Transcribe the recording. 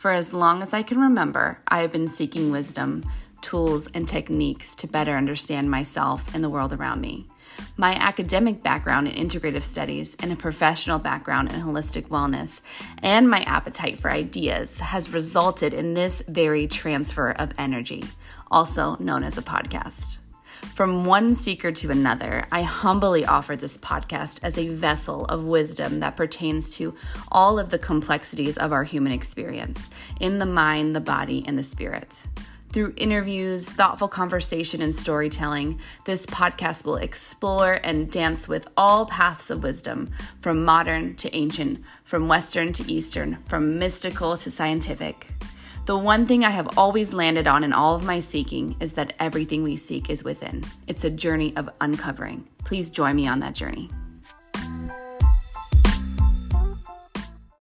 For as long as I can remember, I have been seeking wisdom, tools, and techniques to better understand myself and the world around me. My academic background in integrative studies and a professional background in holistic wellness and my appetite for ideas has resulted in this very transfer of energy, also known as a podcast. From one seeker to another, I humbly offer this podcast as a vessel of wisdom that pertains to all of the complexities of our human experience in the mind, the body, and the spirit. Through interviews, thoughtful conversation, and storytelling, this podcast will explore and dance with all paths of wisdom, from modern to ancient, from Western to Eastern, from mystical to scientific. The one thing I have always landed on in all of my seeking is that everything we seek is within. It's a journey of uncovering. Please join me on that journey.